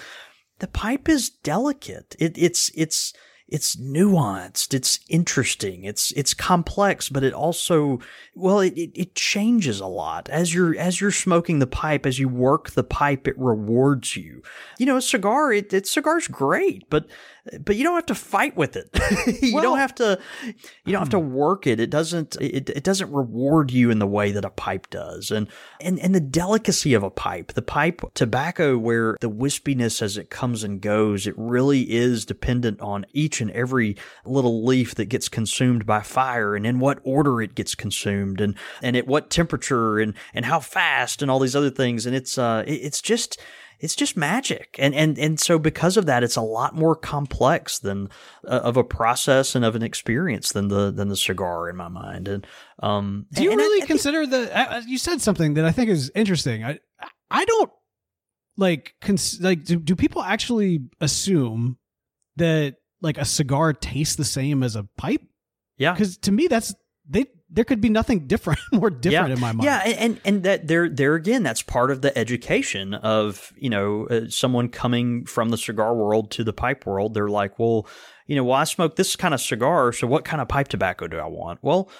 the pipe is delicate. It, it's it's it's nuanced, it's interesting, it's it's complex, but it also well, it, it, it changes a lot as you're as you're smoking the pipe. As you work the pipe, it rewards you. You know, a cigar, it, it cigar's great, but but you don't have to fight with it. you Well- don't have to you don't have to work it. It doesn't it, it doesn't reward you in the way that a pipe does. And and and the delicacy of a pipe, the pipe tobacco where the wispiness as it comes and goes, it really is dependent on each and every little leaf that gets consumed by fire and in what order it gets consumed and and at what temperature and and how fast and all these other things. And it's uh it- it's just it's just magic and and and so because of that it's a lot more complex than uh, of a process and of an experience than the than the cigar in my mind and um Do you and I- really I think- consider the? Uh, you said something that I think is interesting. I I don't like cons- like do, do people actually assume that like a cigar tastes the same as a pipe? yeah Because to me, that's they. There could be nothing different, more different in my mind. Yeah, and and- and that there there again, that's part of the education of you know uh, someone coming from the cigar world to the pipe world. They're like, well, you know, well, I smoke this kind of cigar, so what kind of pipe tobacco do I want? Well,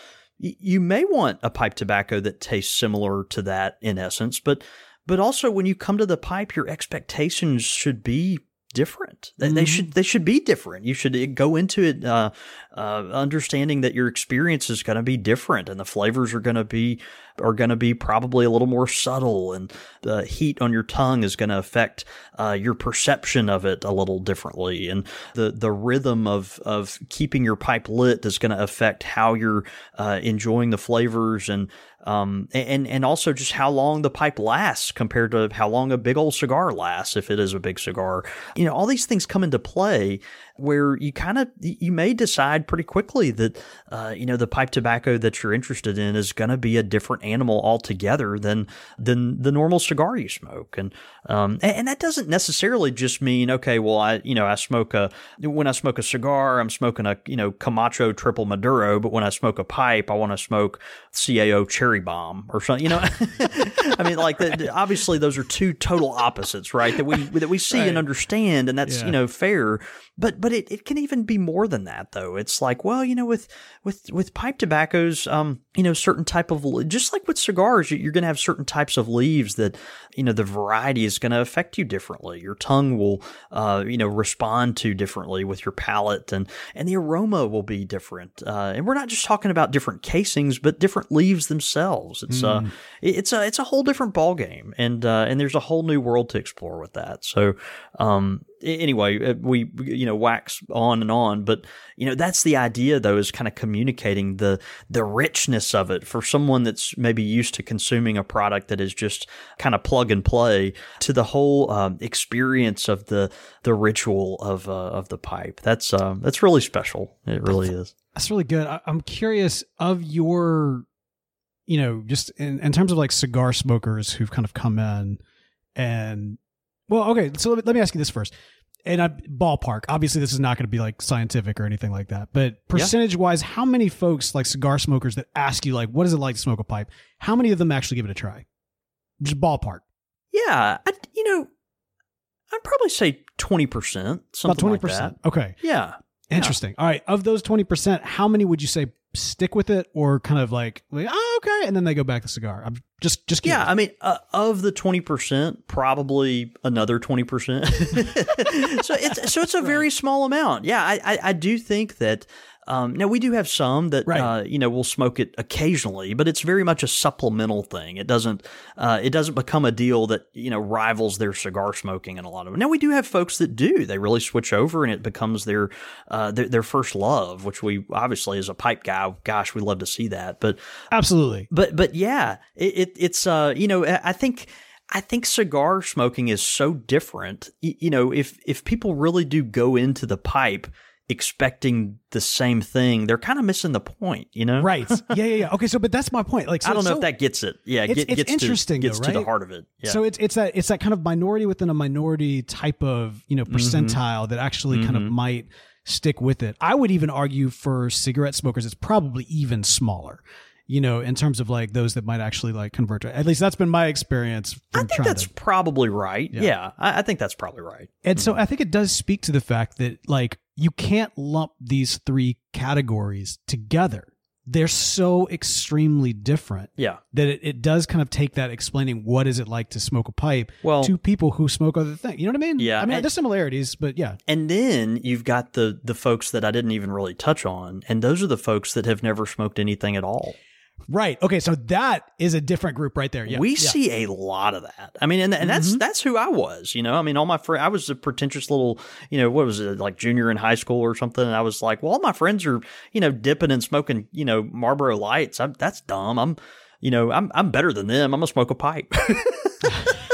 y- you may want a pipe tobacco that tastes similar to that in essence, but but also when you come to the pipe, your expectations should be different. They, they Mhm. should they should be different. You should go into it uh, uh, understanding that your experience is going to be different, and the flavors are going to be are going to be probably a little more subtle, and the heat on your tongue is going to affect uh, your perception of it a little differently, and the the rhythm of of keeping your pipe lit is going to affect how you're uh, enjoying the flavors and um, and and also just how long the pipe lasts compared to how long a big old cigar lasts if it is a big cigar. You know, all these things come into play where you kind of you may decide pretty quickly that uh, you know the pipe tobacco that you're interested in is going to be a different animal altogether than than the normal cigar you smoke, and um, and, and that doesn't necessarily just mean okay, well I you know I smoke a when I smoke a cigar I'm smoking a you know Camacho triple Maduro, but when I smoke a pipe I want to smoke CAO cherry bomb or something. You know, I mean like the, the- obviously those are two total opposites, right? That we that we see Right. and understand, and that's Yeah. you know fair. But but it, it can even be more than that though. It's like well you know with with with pipe tobaccos, um you know certain type of just like with cigars, you- you're going to have certain types of leaves that you know the variety is going to affect you differently. Your tongue will uh you know respond to differently with your palate, and and the aroma will be different. Uh, and we're not just talking about different casings, but different leaves themselves. It's uh it's a it's a whole different ball game, and uh, and there's a whole new world to explore with that. So, um, anyway, uh, we you know wax on and on, but you know that's the idea though is kind of communicating the the richness of it for someone that's maybe used to consuming a product that is just kind of plug and play to the whole um, experience of the the ritual of uh, of the pipe. That's um, that's really special. It really is. That's really good. I, I'm curious of your, you know, just in, in terms of like cigar smokers who've kind of come in and, well, okay. So let me, let me ask you this first. And I ballpark. Obviously, this is not going to be like scientific or anything like that. But percentage wise, how many folks like cigar smokers that ask you like, what is it like to smoke a pipe? How many of them actually give it a try? Just ballpark. Yeah, I, you know, I'd probably say twenty percent, About something twenty like that. percent. Okay. Yeah, Interesting. All right. Of those 20%, how many would you say stick with it or kind of like, like oh, okay. And then they go back to cigar? I'm just, just kidding. yeah. I mean, uh, of the twenty percent, probably another twenty percent. so it's so it's a very small amount. Yeah, I I, I do think that. Um, now we do have some that Right. uh, you know will smoke it occasionally, but it's very much a supplemental thing. It doesn't uh, it doesn't become a deal that you know rivals their cigar smoking in a lot of. Now we do have folks that do. They really switch over, and it becomes their uh, their, their first love. Which we obviously as a pipe guy, gosh, we love to see that. But Absolutely. but but yeah, it, it it's uh you know I I think I think cigar smoking is so different. You know, if if people really do go into the pipe expecting the same thing, they're kind of missing the point. You know, Right. Yeah, yeah, yeah. Okay. So, but that's my point. Like, so, I don't know so, if that gets it. Yeah, It's- get, it's gets interesting to, gets though, to the heart of it. Yeah. So it's it's that it's that kind of minority within a minority type of you know Mm-hmm. percentile that actually kind of might stick with it. I would even argue for cigarette smokers, it's probably even smaller. You know, in terms of like those that might actually like convert to. At least that's been my experience. I think that's to, probably right. Yeah. Yeah, I, I think that's probably right. and so hmm. I think it does speak to the fact that like you can't lump these three categories together. They're so extremely different Yeah. that it, it does kind of take that explaining what is it like to smoke a pipe Well, to people who smoke other things. You know what I mean? Yeah, I mean, and- there's similarities, but yeah. and then you've got the the folks that I didn't even really touch on, and those are the folks that have never smoked anything at all. Right. Okay. So that is a different group right there. Yeah. we yeah. Mm-hmm. see a lot of that. I mean, and, and that's that's who I was. You know, I mean, all my friends. I was a pretentious little, you know, what was it like junior in high school or something? And I was like, well, all my friends are, you know, dipping and smoking, you know, Marlboro Lights. I'm, that's dumb. I'm, you know, I'm I'm better than them. I'm gonna smoke a pipe.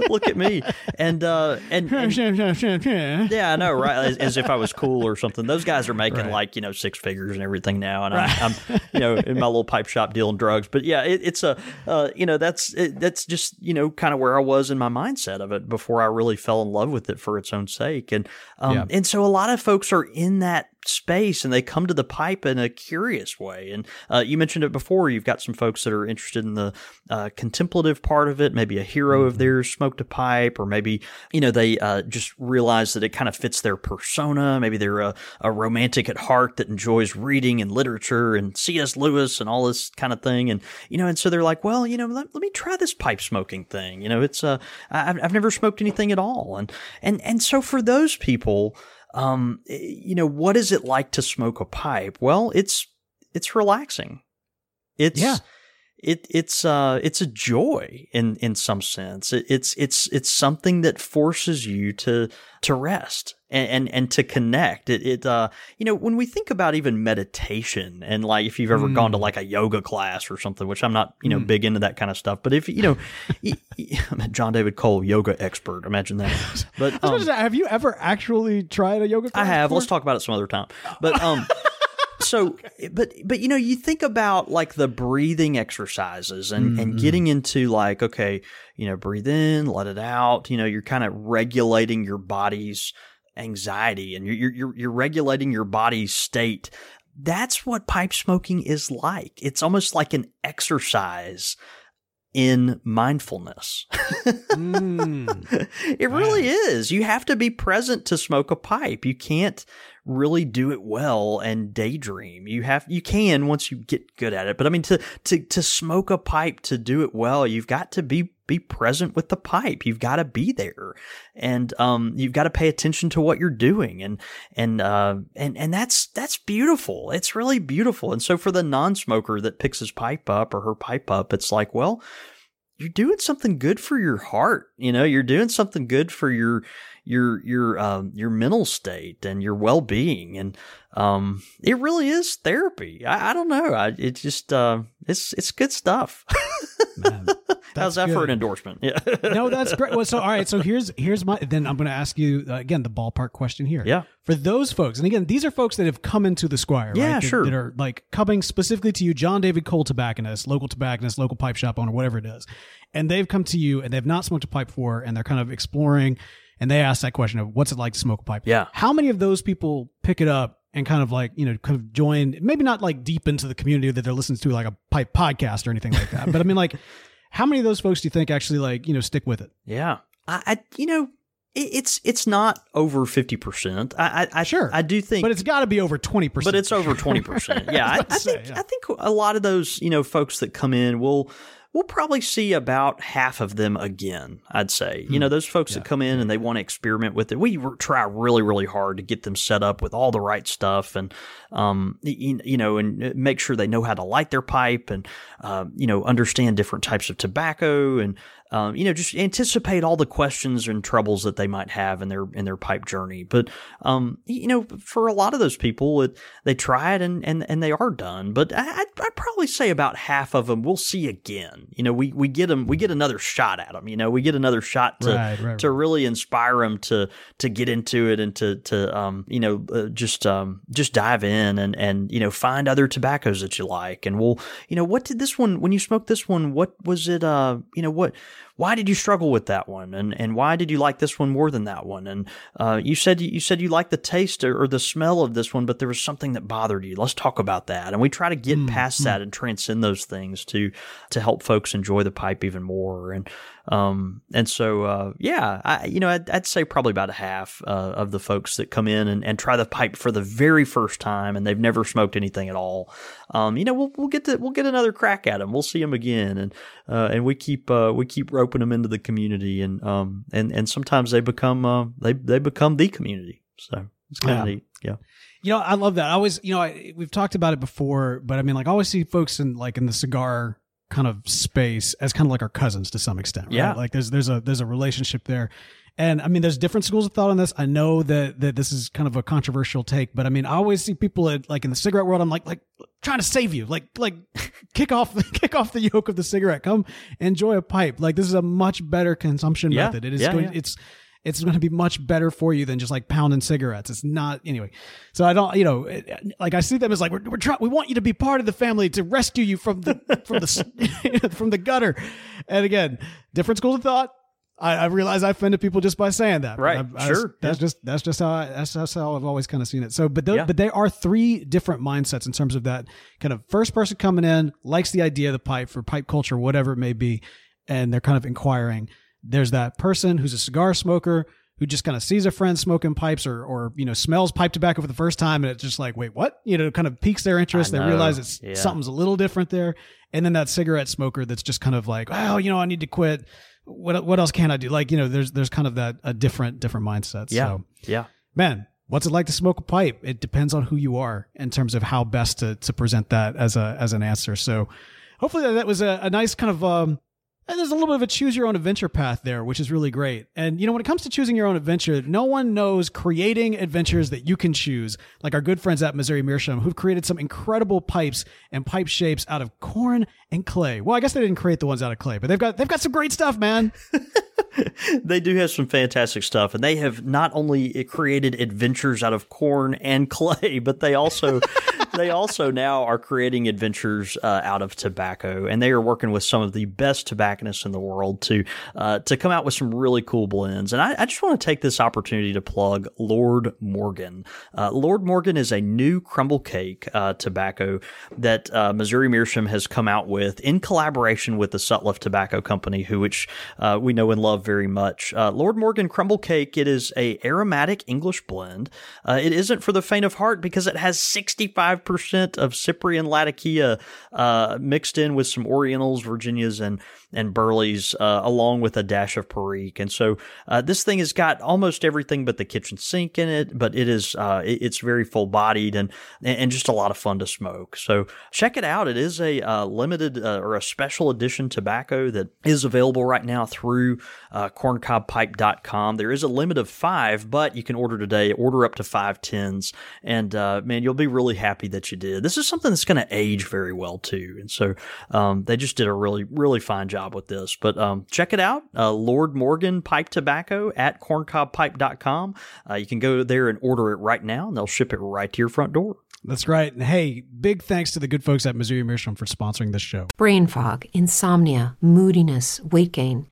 Look at me, and uh, and, and yeah, I know, right? As, as if I was cool or something. Those guys are making Right. like you know six figures and everything now, and I'm, I'm you know in my little pipe shop dealing drugs. But yeah, it, it's a uh, you know that's it, that's just you know kind of where I was in my mindset of it before I really fell in love with it for its own sake, and um, Yeah. and so a lot of folks are in that space and they come to the pipe in a curious way. And uh, you mentioned it before. You've got some folks that are interested in the uh, contemplative part of it. Maybe a hero of theirs smoked a pipe, or maybe you know they uh, just realize that it kind of fits their persona. Maybe they're a, a romantic at heart that enjoys reading and literature and C.S. Lewis and all this kind of thing. And you know, and so they're like, well, you know, let, let me try this pipe smoking thing. You know, it's uh, I've, I've never smoked anything at all, and and and so for those people um, eh, you know, what is it like to smoke a pipe? Well, it's it's relaxing. It's Yeah. It it's uh it's a joy in in some sense. It, it's it's it's something that forces you to to rest and and, and to connect. It it uh you know when we think about even meditation and like if you've ever Mm. gone to like a yoga class or something, which I'm not you know Mm. big into that kind of stuff, but if you know John David Cole yoga expert, imagine that. But I was about um, have you ever actually tried a yoga class? I have. before? Let's talk about it some other time. But um so but but you know, you think about like the breathing exercises and and Mhm. getting into like okay, you know, breathe in, let it out, you know, you're kind of regulating your body's anxiety and you're you're you're, you're regulating your body's state. That's what pipe smoking is like. It's almost like an exercise in mindfulness. Mm. it really is. You have to be present to smoke a pipe. You can't really do it well and daydream. You have you can once you get good at it. But I mean to to to smoke a pipe to do it well, you've got to be be present with the pipe. You've got to be there. And um you've got to pay attention to what you're doing and and uh and and that's that's beautiful. It's really beautiful. And so for the non-smoker that picks his pipe up or her pipe up, it's like, well, you're doing something good for your heart. You know, you're doing something good for your your your um your mental state and your well being, and um, it really is therapy. I, I don't know. I it just uh, it's it's good stuff. Man, How's that's that for an endorsement? Yeah. no, that's great. Well, so all right, so here's here's my then I'm going to ask you uh, again the ballpark question here. Yeah. For those folks, and again, these are folks that have come into the Squire, Yeah, right? That- sure. That are like coming specifically to you, John David Cole tobacconist, local tobacconist, local pipe shop owner, whatever it is, and they've come to you and they've not smoked a pipe before, and they're kind of exploring, and they ask that question of what's it like to smoke a pipe? Yeah. How many of those people pick it up? And kind of like, you know, kind of join, maybe not like deep into the community that they're listening to, like a pipe podcast or anything like that. But I mean, like, how many of those folks do you think actually like you know stick with it? Yeah, I, I you know, it, it's it's not over fifty percent. I, I, I Sure. I do think, But it's got to be over twenty percent. but it's over twenty percent. Yeah, I, I I'd say, think yeah. I think a lot of those you know folks that come in will we'll probably see about half of them again. I'd say you know those folks Hmm. Yeah. that come in and they want to experiment with it. We try really really hard to get them set up with all the right stuff and um you, you know and make sure they know how to light their pipe and um, you know understand different types of tobacco and um, you know just anticipate all the questions and troubles that they might have in their in their pipe journey. But um, you know, for a lot of those people, it, they try it and, and and they are done. But I, I'd, I'd probably say about half of them we'll see again. You know, we we get them, we get another shot at them. You know, we get another shot to Right, right, to right. really inspire them to to get into it and to to um you know uh, just um just dive in and and you know find other tobaccos that you like and we'll you know what did this one when you smoked this one what was it uh you know what why did you struggle with that one, and and why did you like this one more than that one, and uh, you said you said you liked the taste or, or, the smell of this one, but there was something that bothered you. Let's talk about that, and we try to get mm, past mm. that and transcend those things to to help folks enjoy the pipe even more, and um, and so, uh, yeah, I, you know, I'd, I'd, say probably about a half uh, of the folks that come in and, and, try the pipe for the very first time and they've never smoked anything at all. Um, you know, we'll, we'll get to, we'll get another crack at them. We'll see them again. And, uh, and we keep, uh, we keep roping them into the community and, um, and, and sometimes they become, uh, they, they become the community. So it's kind of yeah. neat. Yeah. You know, I love that. I always, you know, I, we've talked about it before, but I mean, like, I always see folks in like in the cigar kind of space as kind of like our cousins to some extent. Right? Yeah. Like there's there's a there's a relationship there. And I mean, there's different schools of thought on this. I know that that this is kind of a controversial take, but I mean, I always see people at, like in the cigarette world. I'm like, like trying to save you, like, like kick off, the kick off the yoke of the cigarette. Come enjoy a pipe. Like this is a much better consumption yeah. method. It is yeah, going, yeah. it's it's going to be much better for you than just like pounding cigarettes. It's not anyway. So I don't, you know, it, like I see them as like we're, we're trying, we want you to be part of the family to rescue you from the from the from the gutter. And again, different schools of thought. I, I realize I offended people just by saying that. Right. I, sure. that's yeah. just that's just how I, that's, that's how I've always kind of seen it. So, but yeah. but there are three different mindsets in terms of that kind of first person coming in likes the idea of the pipe for pipe culture, whatever it may be, and they're kind of inquiring. There's that person who's a cigar smoker who just kind of sees a friend smoking pipes or or you know smells pipe tobacco for the first time and it's just like wait what? You know kind of piques their interest. They realize it's yeah. something's a little different there. And then that cigarette smoker that's just kind of like oh you know I need to quit. What what else can I do? Like you know there's there's kind of that a different different mindset yeah. so, yeah. Man what's it like to smoke a pipe? It depends on who you are in terms of how best to to present that as a as an answer. So hopefully that, that was a, a nice kind of um and there's a little bit of a choose your own adventure path there, which is really great. And you know, when it comes to choosing your own adventure, no one knows creating adventures that you can choose, like our good friends at Missouri Meerschaum, who've created some incredible pipes and pipe shapes out of corn and clay. Well, I guess they didn't create the ones out of clay, but they've got they've got some great stuff, man. they do have some fantastic stuff, and they have not only created adventures out of corn and clay, but they also they also now are creating adventures uh, out of tobacco, and they are working with some of the best tobacconists in the world to uh, to come out with some really cool blends. And I, I just want to take this opportunity to plug Lord Morgan. Uh, Lord Morgan is a new crumble cake uh, tobacco that uh, Missouri Meerschaum has come out with in collaboration with the Sutliff Tobacco Company, who which uh, we know and love very much. Lord Morgan crumble cake. It is a aromatic English blend. it isn't for the faint of heart because it has 65% of Cyprian Latakia uh, mixed in with some Orientals, Virginias, and and Burleys, uh, along with a dash of Perique. And so uh, this thing has got almost everything but the kitchen sink in it, but it is uh, it's very full bodied and and just a lot of fun to smoke. So check it out. It is a uh, limited uh, or a special edition tobacco that is available right now through uh, corncobpipe.com. There is a limit of five, but you can order today. Order up to five tins, and uh, man, you'll be really happy that you did. This is something that's going to age very well too, and so um, they just did a really really fine job job with this. But um, check it out, uh, Lord Morgan Pipe Tobacco at corncobpipe.com. Uh, you can go there and order it right now, and they'll ship it right to your front door. That's right. And hey, big thanks to the good folks at Missouri Meerschaum for sponsoring this show. Brain fog, insomnia, moodiness, weight gain.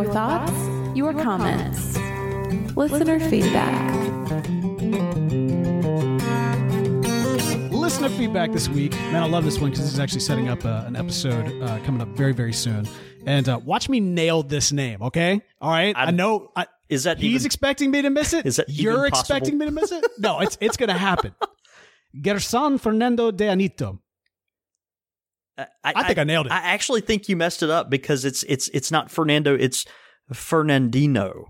Your thoughts, your comments, listener feedback. Listener feedback this week. Man, I love this one because this is actually setting up uh, an episode uh, coming up very, very soon. And uh, watch me nail this name, okay? All right. I, I- know. I, Is that he's even- expecting me to miss it? Is that you're possible? expecting me to miss it? No, it's it's going to happen. Gerson Fernando de Anito. Uh, I, I think I nailed it. I actually think you messed it up because it's it's it's not Fernando, it's Fernandino.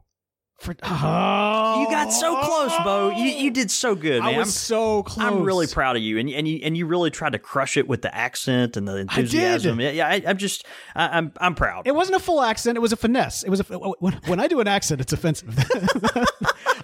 For, oh, You got so close, Bo. You you did so good, man. I was I'm- so close. I'm really proud of you, and and you and you really tried to crush it with the accent and the enthusiasm. Yeah, yeah. I, I'm just, I, I'm I'm proud. It wasn't a full accent. It was a finesse. It was a when, when I do an accent, it's offensive.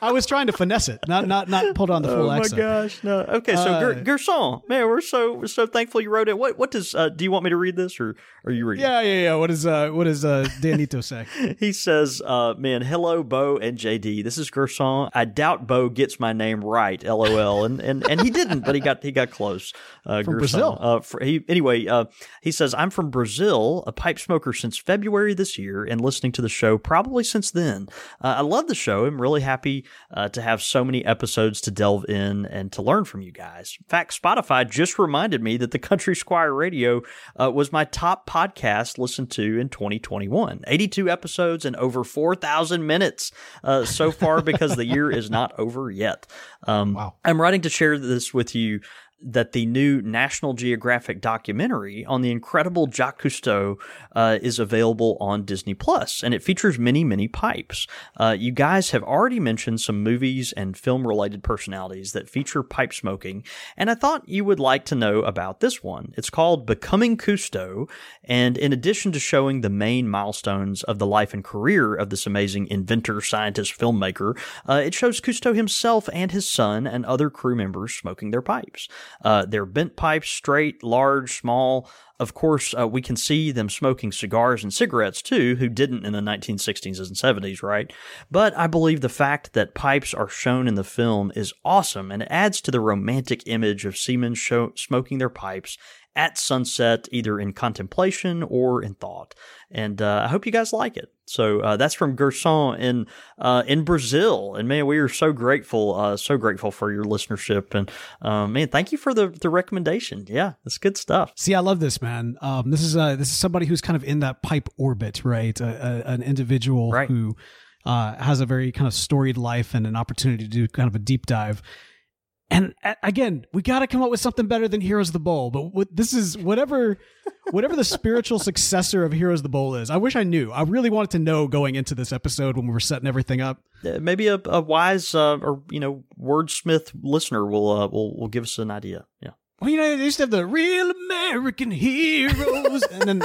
I was trying to finesse it, not not not put on the full accent. oh my accent. gosh, no. Okay, so Uh, Ger- Gerson, man, we're so we're so thankful you wrote it. What what does uh, do you want me to read this or are you reading? Yeah, yeah, yeah. What is uh what does uh Danito say? He says, uh, man, hello, Bo and JD. This is Gerson. I doubt Bo gets my name right, lol. And and, and he didn't, but he got he got close. Uh, From Gerson. Brazil. Uh, for, he, anyway, uh, he says, I'm from Brazil, a pipe smoker since February this year, and listening to the show probably since then. Uh, I love the show. I'm really happy uh, to have so many episodes to delve in and to learn from you guys. In fact, Spotify just reminded me that the Country Squire Radio uh, was my top podcast listened to in 2021. 82 episodes and over 4,000 minutes uh, so far because the year is not over yet. Um, Wow. I'm writing to share this with you that the new National Geographic documentary on the incredible Jacques Cousteau uh, is available on Disney Plus, and it features many, many pipes. Uh, you guys have already mentioned some movies and film-related personalities that feature pipe smoking, and I thought you would like to know about this one. It's called Becoming Cousteau, and in addition to showing the main milestones of the life and career of this amazing inventor, scientist, filmmaker, uh, it shows Cousteau himself and his son and other crew members smoking their pipes. Uh, they're bent pipes, straight, large, small. Of course, uh, we can see them smoking cigars and cigarettes too, who didn't in the 1960s and 70s, right? But I believe the fact that pipes are shown in the film is awesome and adds to the romantic image of seamen show- smoking their pipes at sunset, either in contemplation or in thought. And uh, I hope you guys like it. So uh, that's from Gerson in uh, in Brazil, and man, we are so grateful, uh, so grateful for your listenership, and uh, man, thank you for the the recommendation. Yeah, it's good stuff. See, I love this man. Um, this is uh, this is somebody who's kind of in that pipe orbit, right? A, a, an individual Right. who uh, has a very kind of storied life and an opportunity to do kind of a deep dive. And again, we got to come up with something better than Heroes of the Bowl. But what, this is whatever, whatever the spiritual successor of Heroes of the Bowl is. I wish I knew. I really wanted to know going into this episode when we were setting everything up. Uh, maybe a, a wise uh, or you know wordsmith listener will uh, will will give us an idea. Yeah. Well, you know, they used to have the real American heroes, and then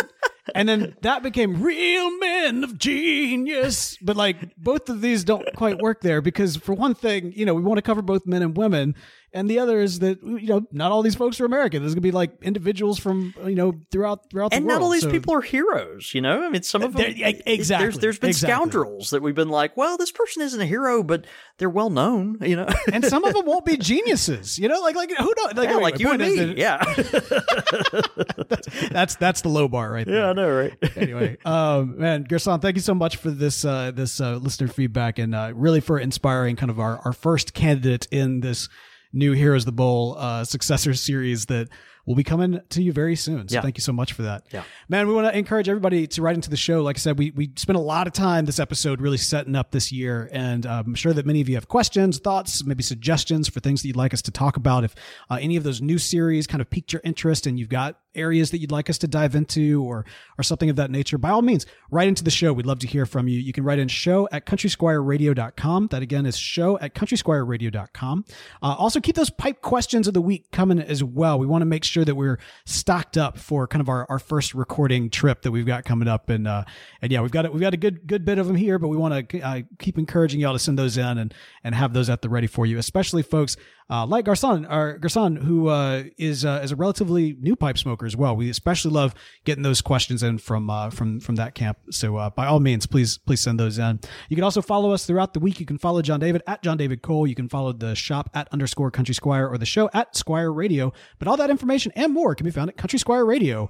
and then that became real men of genius. But like both of these don't quite work there because for one thing, you know, we want to cover both men and women, and the other is that you know not all these folks are American. There's gonna be like individuals from you know throughout throughout And the world. And not all these So- people are heroes, you know. I mean, some of them. Exactly, There's there's been exactly. scoundrels that we've been like, well, this person isn't a hero, but they're well known, you know. and some of them won't be geniuses. You know, like like who knows? Like, yeah, anyway, like you and me. that- Yeah. that's that's the low bar right there. yeah, I know, right? anyway, um, man, Gerson, thank you so much for this uh, this uh, listener feedback and uh, really for inspiring kind of our, our first candidate in this new Heroes the Bowl uh, successor series that will be coming to you very soon. So Yeah. thank you so much for that. Yeah. Man, we want to encourage everybody to write into the show. Like I said, we, we spent a lot of time this episode really setting up this year. And uh, I'm sure that many of you have questions, thoughts, maybe suggestions for things that you'd like us to talk about. If uh, any of those new series kind of piqued your interest and you've got areas that you'd like us to dive into or or something of that nature, by all means, write into the show. We'd love to hear from you. You can write in show at countrysquireradio.com. That again is show at countrysquireradio.com. Uh, also, keep those pipe questions of the week coming as well. We want to make sure that we're stocked up for kind of our, our first recording trip that we've got coming up. And uh, and yeah, we've got we've got a good good bit of them here, but we want to uh, keep encouraging y'all to send those in and and have those at the ready for you, especially folks uh, like Garcon, or Garcon, who uh, is uh, is a relatively new pipe smoker as well. We especially love getting those questions in from uh, from from that camp. So uh, by all means, please please send those in. You can also follow us throughout the week. You can follow John David at John David Cole. You can follow the shop at underscore Country Squire or the show at Squire Radio. But all that information and more can be found at Country Squire Radio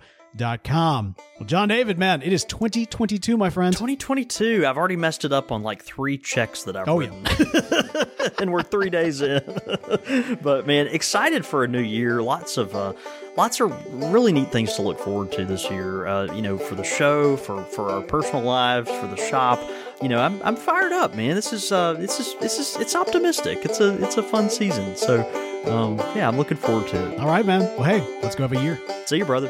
com. Well, John David, man, it is 2022, my friend. 2022. I've already messed it up on like three checks that I've Oh, written. and we're three days in. but man, excited for a new year. Lots of uh, lots of really neat things to look forward to this year. Uh, you know, for the show, for for our personal lives, for the shop. You know, I'm, I'm fired up, man. This is uh, this is this is it's optimistic. It's a it's a fun season. So, um, yeah, I'm looking forward to it. All right, man. Well, hey, let's go have a year. See you, brother.